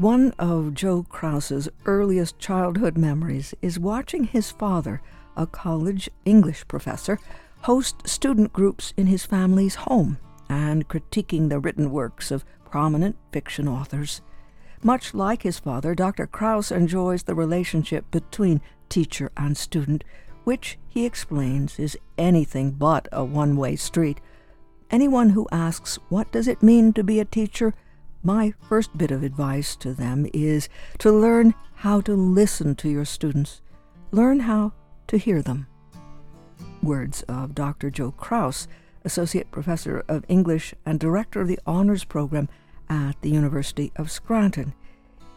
One of Joe Kraus's earliest childhood memories is watching his father, a college English professor, host student groups in his family's home and critiquing the written works of prominent fiction authors. Much like his father, Dr. Krause enjoys the relationship between teacher and student, which, he explains, is anything but a one way street. Anyone who asks, What does it mean to be a teacher? My first bit of advice to them is to learn how to listen to your students, learn how to hear them. Words of Dr. Joe Kraus, Associate Professor of English and Director of the Honors Program at the University of Scranton.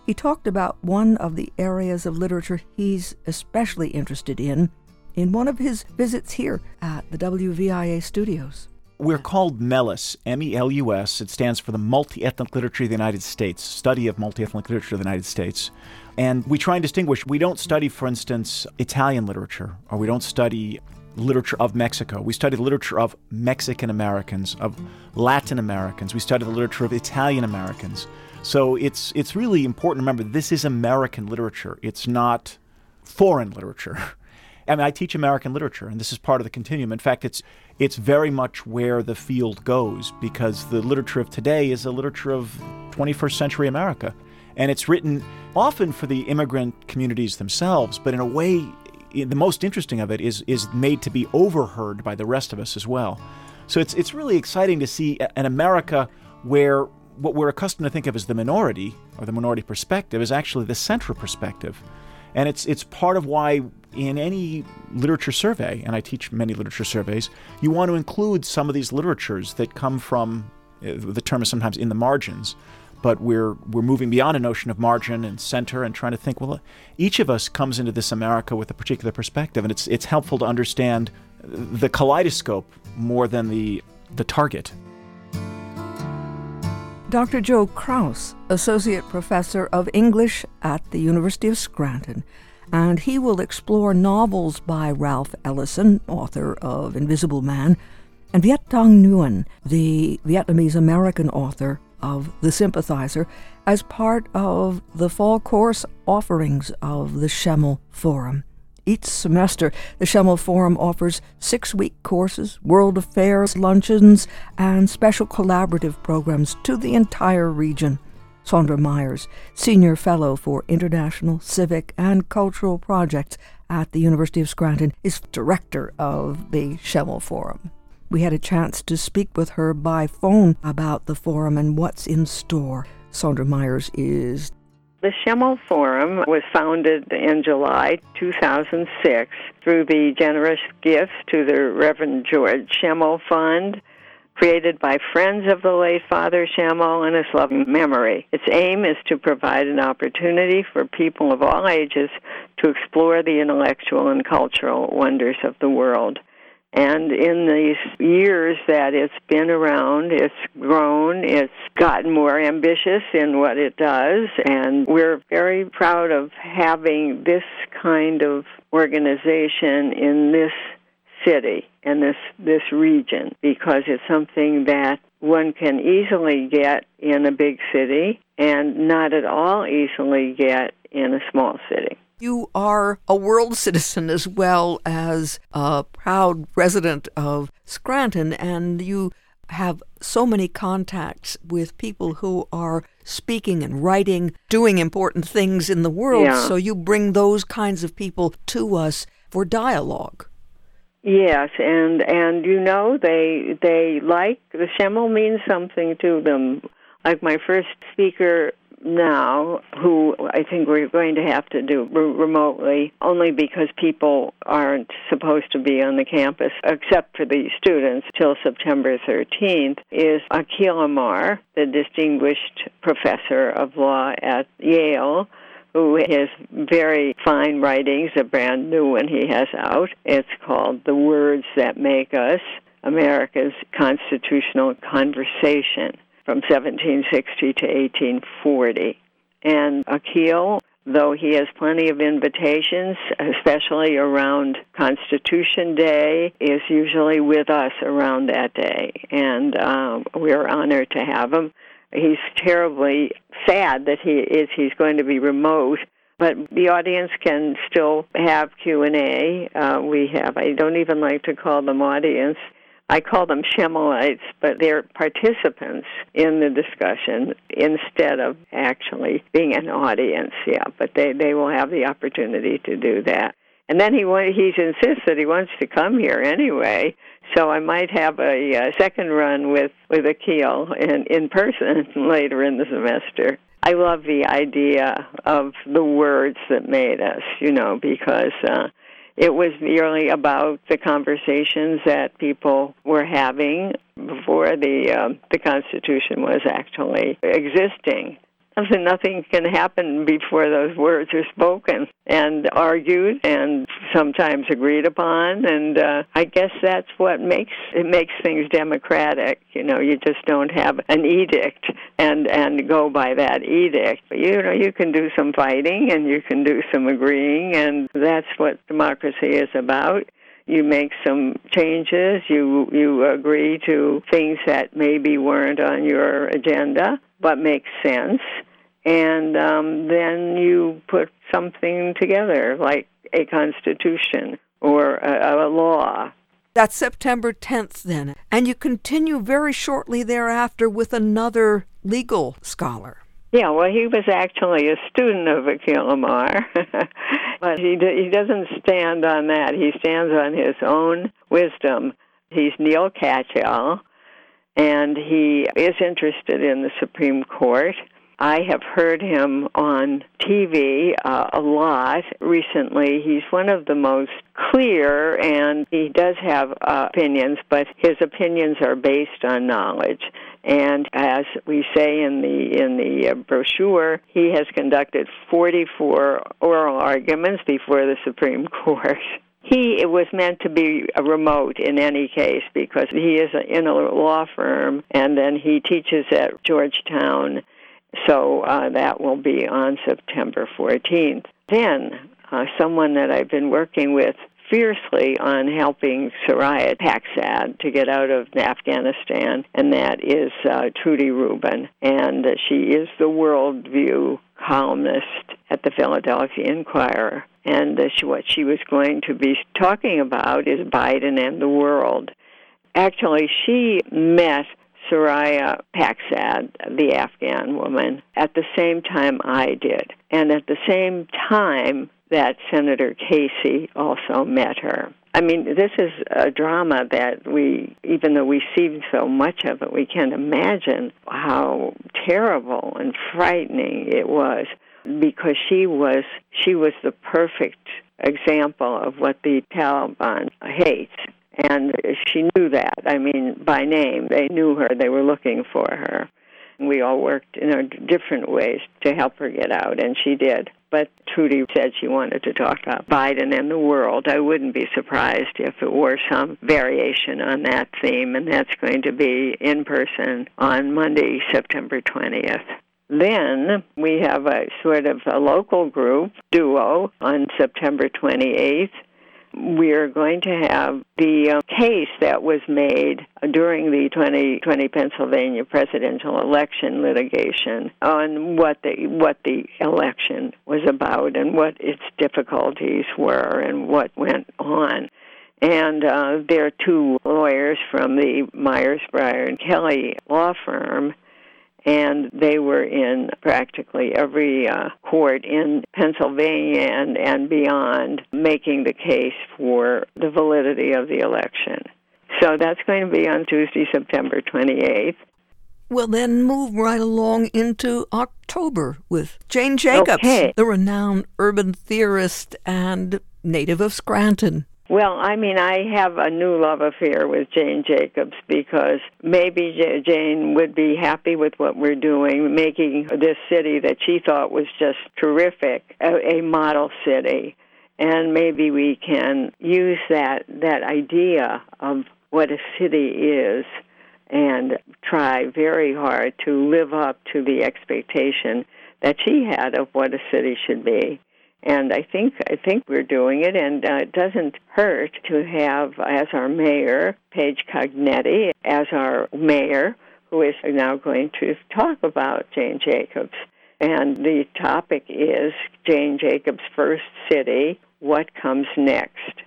He talked about one of the areas of literature he's especially interested in in one of his visits here at the WVIA studios. We're called MELUS, M E L U S. It stands for the Multi Ethnic Literature of the United States, study of multi ethnic literature of the United States. And we try and distinguish. We don't study, for instance, Italian literature, or we don't study literature of Mexico. We study the literature of Mexican Americans, of Latin Americans. We study the literature of Italian Americans. So it's it's really important to remember this is American literature. It's not foreign literature. I mean, I teach American literature, and this is part of the continuum. In fact, it's it's very much where the field goes because the literature of today is a literature of 21st century America. And it's written often for the immigrant communities themselves, but in a way, the most interesting of it is, is made to be overheard by the rest of us as well. So it's, it's really exciting to see an America where what we're accustomed to think of as the minority or the minority perspective is actually the central perspective. And it's, it's part of why in any literature survey, and I teach many literature surveys, you want to include some of these literatures that come from, uh, the term is sometimes in the margins, but we're, we're moving beyond a notion of margin and center and trying to think, well, each of us comes into this America with a particular perspective, and it's, it's helpful to understand the kaleidoscope more than the, the target. Dr. Joe Kraus, Associate Professor of English at the University of Scranton, and he will explore novels by Ralph Ellison, author of Invisible Man, and Viet Thanh Nguyen, the Vietnamese American author of The Sympathizer, as part of the fall course offerings of the Schemel Forum. Each semester, the Schemel Forum offers six week courses, world affairs, luncheons, and special collaborative programs to the entire region. Sondra Myers, Senior Fellow for International, Civic, and Cultural Projects at the University of Scranton, is Director of the Schemel Forum. We had a chance to speak with her by phone about the forum and what's in store. Sondra Myers is the Schemel Forum was founded in July 2006 through the generous gifts to the Reverend George Schemel Fund created by friends of the late Father Schemel in his loving memory. Its aim is to provide an opportunity for people of all ages to explore the intellectual and cultural wonders of the world. And in these years that it's been around, it's grown, it's gotten more ambitious in what it does, and we're very proud of having this kind of organization in this city and this this region because it's something that one can easily get in a big city and not at all easily get in a small city. You are a world citizen as well as a proud resident of Scranton, and you have so many contacts with people who are speaking and writing, doing important things in the world. Yeah. So you bring those kinds of people to us for dialogue. Yes, and and you know they they like the Schemel means something to them. Like my first speaker now, who I think we're going to have to do remotely, only because people aren't supposed to be on the campus except for the students till September 13th, is Akhil Amar, the distinguished professor of law at Yale who has very fine writings, a brand new one he has out. It's called The Words That Make Us America's Constitutional Conversation from 1760 to 1840. And Akhil, though he has plenty of invitations, especially around Constitution Day, is usually with us around that day. And um, we're honored to have him. He's terribly sad that he is he's going to be remote but the audience can still have Q and A. Uh, we have I don't even like to call them audience. I call them Schemelites, but they're participants in the discussion instead of actually being an audience. Yeah, but they they will have the opportunity to do that. And then he he insists that he wants to come here anyway. So I might have a, a second run with with Akhil in in person later in the semester. I love the idea of the words that made us, you know, because uh, it was merely about the conversations that people were having before the uh, the Constitution was actually existing. Nothing, nothing can happen before those words are spoken and argued and sometimes agreed upon. And uh, I guess that's what makes it makes things democratic. You know, you just don't have an edict and and go by that edict. You know, you can do some fighting and you can do some agreeing, and that's what democracy is about you make some changes, you you agree to things that maybe weren't on your agenda but make sense, and um, then you put something together like a constitution or a, a law. That's September 10th, then. And you continue very shortly thereafter with another legal scholar. Yeah, well, he was actually a student of Akhil Amar, but he he doesn't stand on that. He stands on his own wisdom. He's Neal Katyal, and he is interested in the Supreme Court. I have heard him on TV uh, a lot recently. He's one of the most clear, and he does have uh, opinions, but his opinions are based on knowledge. And as we say in the in the uh, brochure, he has conducted 44 oral arguments before the Supreme Court. He it was meant to be a remote in any case because he is in a law firm and then he teaches at Georgetown so uh, that will be on September 14th. Then, uh, someone that I've been working with fiercely on helping Soraya Pakzad to get out of Afghanistan, and that is uh, Trudy Rubin. And she is the worldview columnist at the Philadelphia Inquirer. And uh, she, what she was going to be talking about is Biden and the world. Actually, she met Soraya Pakzad, the Afghan woman, at the same time I did. And at the same time that Senator Casey also met her. I mean, this is a drama that we, even though we see so much of it, we can't imagine how terrible and frightening it was because she was she was the perfect example of what the Taliban hates and she knew that. I mean, by name, they knew her. They were looking for her. We all worked in our different ways to help her get out, and she did. But Trudy said she wanted to talk about Biden and the world. I wouldn't be surprised if it were some variation on that theme, and that's going to be in person on Monday, September 20th. Then we have a sort of a local group duo on September 28th we're going to have the uh, case that was made during the 2020 Pennsylvania presidential election litigation on what the what the election was about and what its difficulties were and what went on. And uh, there are two lawyers from the Myers, Brier, and Kelly law firm and they were in practically every uh, court in Pennsylvania and, and beyond making the case for the validity of the election. So that's going to be on Tuesday, September 28th. We'll then move right along into October with Jane Jacobs, okay. the renowned urban theorist and native of Scranton. Well, I mean, I have a new love affair with Jane Jacobs because maybe Jane would be happy with what we're doing, making this city that she thought was just terrific a, a model city. And maybe we can use that that idea of what a city is and try very hard to live up to the expectation that she had of what a city should be and I think I think we're doing it, and uh, it doesn't hurt to have as our mayor Paige Cognetti as our mayor, who is now going to talk about Jane Jacobs. And the topic is Jane Jacobs' first city, What Comes Next?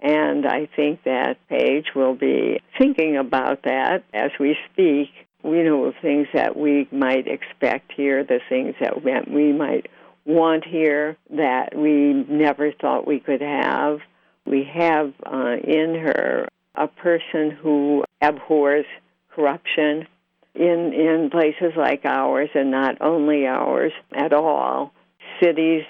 And I think that Paige will be thinking about that as we speak. We know things that we might expect here, the things that we might want here that we never thought we could have. We have uh, in her a person who abhors corruption in in places like ours and not only ours at all cities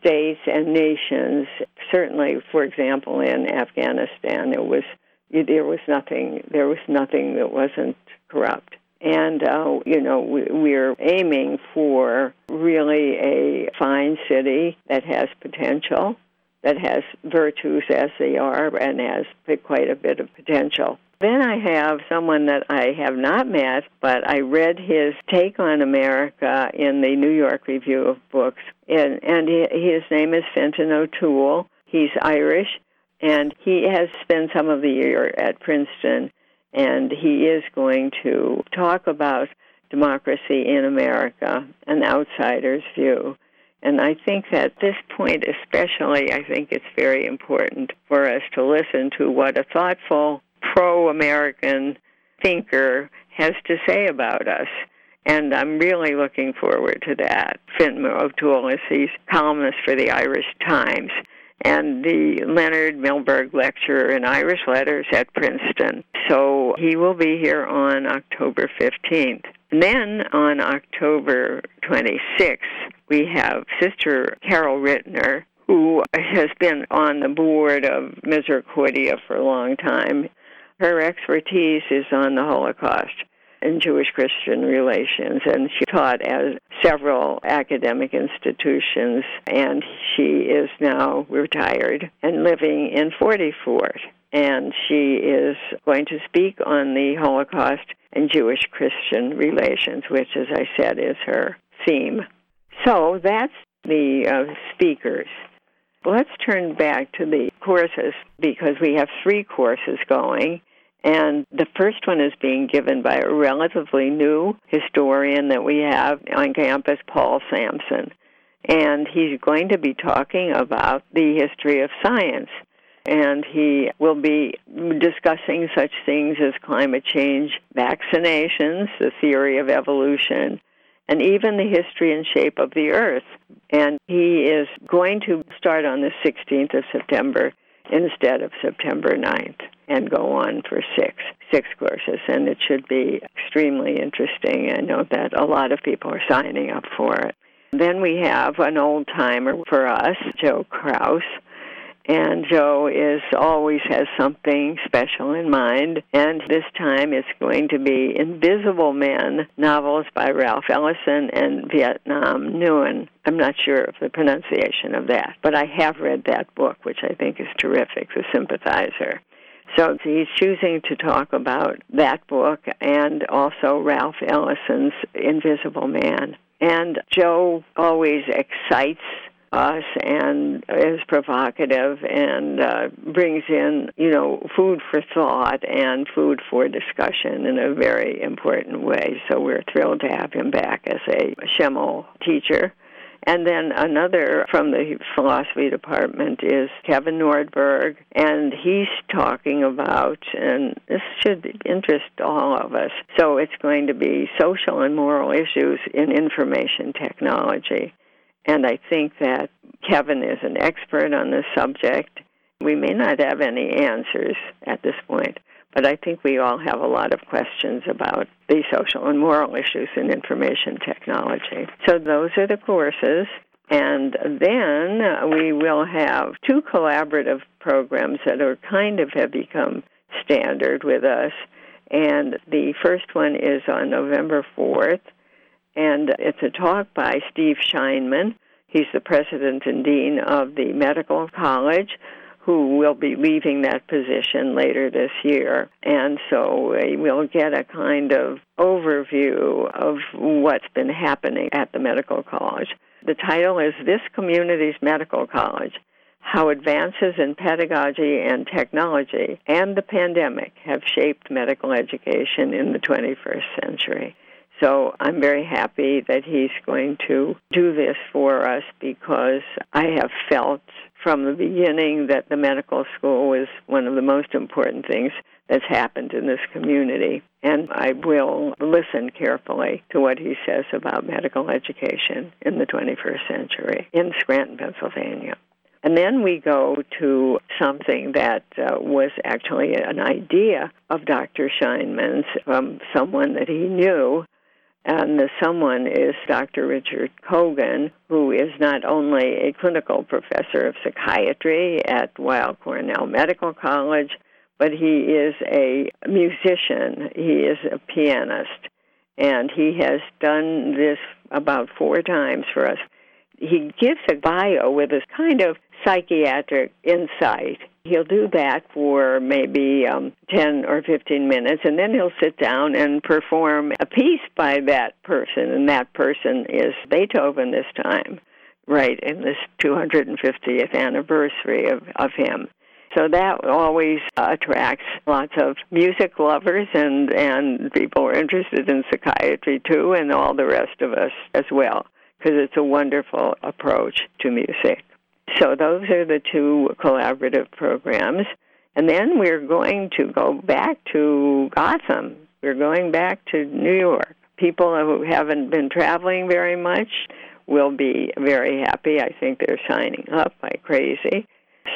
states and nations certainly for example in Afghanistan it was there was nothing there was nothing that wasn't corrupt and uh, you know we, we're aiming for really a fine city that has potential that has virtues as they are and has quite a bit of potential. Then I have someone that I have not met, but I read his take on America in the New York Review of Books, and, and he, his name is Fintan O'Toole. He's Irish, and he has spent some of the year at Princeton, and he is going to talk about democracy in America, an outsider's view. And I think at this point, especially, I think it's very important for us to listen to what a thoughtful pro American thinker has to say about us. And I'm really looking forward to that. Fintan O'Toole is the columnist for the Irish Times and the Leonard Milberg Lecturer in Irish Letters at Princeton. So he will be here on October 15th. And then on October 26th, we have Sister Carol Rittner, who has been on the board of Misericordia for a long time. Her expertise is on the Holocaust and Jewish Christian relations, and she taught at several academic institutions, and she is now retired and living in Forty Fort. And she is going to speak on the Holocaust and Jewish Christian relations, which, as I said, is her theme. So that's the uh, speakers. Let's turn back to the courses because we have three courses going. And the first one is being given by a relatively new historian that we have on campus, Paul Sampson. And he's going to be talking about the history of science. And he will be discussing such things as climate change, vaccinations, the theory of evolution, and even the history and shape of the Earth. And he is going to start on the 16th of September instead of September 9th and go on for six six courses and it should be extremely interesting. I know that a lot of people are signing up for it. Then we have an old timer for us, Joe Kraus, and Joe is always has something special in mind. And this time it's going to be Invisible Men, novels by Ralph Ellison and Vietnam Nguyen. I'm not sure of the pronunciation of that, but I have read that book, which I think is terrific, The Sympathizer. So he's choosing to talk about that book and also Ralph Ellison's Invisible Man. And Joe always excites us and is provocative and uh, brings in, you know, food for thought and food for discussion in a very important way. So we're thrilled to have him back as a Schemel teacher. And then another from the philosophy department is Kevin Nordberg, and he's talking about, and this should interest all of us. So it's going to be social and moral issues in information technology. And I think that Kevin is an expert on this subject. We may not have any answers at this point, but I think we all have a lot of questions about the social and moral issues in information technology. So those are the courses. And then we will have two collaborative programs that are kind of have become standard with us. And the first one is on November 4th, and it's a talk by Steve Scheinman. He's the president and dean of the Medical College, who will be leaving that position later this year. And so we'll get a kind of overview of what's been happening at the medical college. The title is This Community's Medical College how advances in pedagogy and technology and the pandemic have shaped medical education in the 21st century. So I'm very happy that he's going to do this for us because I have felt from the beginning that the medical school was one of the most important things that's happened in this community. And I will listen carefully to what he says about medical education in the 21st century in Scranton, Pennsylvania. And then we go to something that uh, was actually an idea of Dr. Scheinman's from someone that he knew and the someone is Dr. Richard Kogan, who is not only a clinical professor of psychiatry at Weill Cornell Medical College, but he is a musician. He is a pianist. And he has done this about four times for us. He gives a bio with this kind of psychiatric insight He'll do that for maybe um, 10 or 15 minutes, and then he'll sit down and perform a piece by that person, and that person is Beethoven this time, right, in this 250th anniversary of, of him. So that always attracts lots of music lovers and, and people who are interested in psychiatry too, and all the rest of us as well, because it's a wonderful approach to music. So those are the two collaborative programs. And then we're going to go back to Gotham. We're going back to New York. People who haven't been traveling very much will be very happy. I think they're signing up like crazy.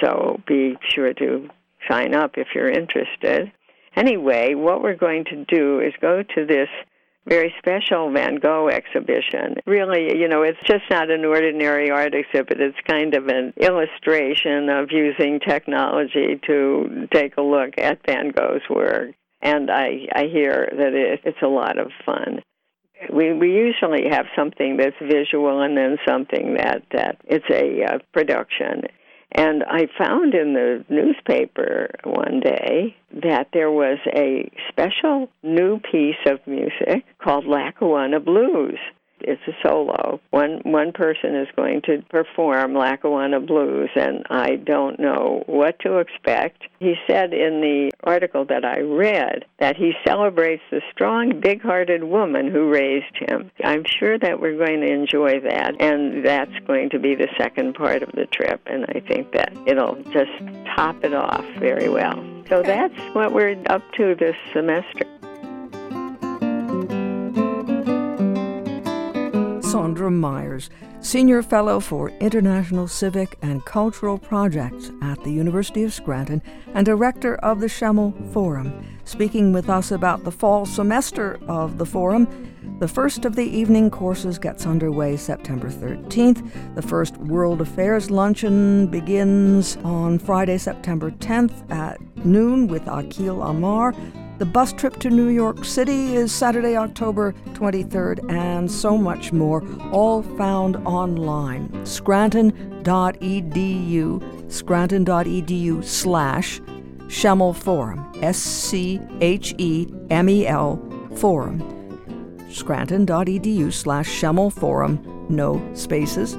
So be sure to sign up if you're interested. Anyway, what we're going to do is go to this very special Van Gogh exhibition. Really, you know, it's just not an ordinary art exhibit. It's kind of an illustration of using technology to take a look at Van Gogh's work. And I, I hear that it, it's a lot of fun. We we usually have something that's visual and then something that that it's a uh, production. And I found in the newspaper one day that there was a special new piece of music called Lackawanna Blues. It's a solo. One one person is going to perform Lackawanna Blues, and I don't know what to expect. He said in the article that I read that he celebrates the strong, big-hearted woman who raised him. I'm sure that we're going to enjoy that, and that's going to be the second part of the trip, and I think that it'll just top it off very well. So that's what we're up to this semester. Sondra Myers, Senior Fellow for International Civic and Cultural Projects at the University of Scranton and Director of the Schemel Forum, speaking with us about the fall semester of the Forum. The first of the evening courses gets underway September 13th. The first World Affairs Luncheon begins on Friday, September 10th at noon with Akhil Amar. The bus trip to New York City is Saturday, October 23rd, and so much more, all found online. Scranton.edu, scranton.edu slash Schemel Forum, S C H E M E L Forum. Scranton.edu slash Forum, no spaces.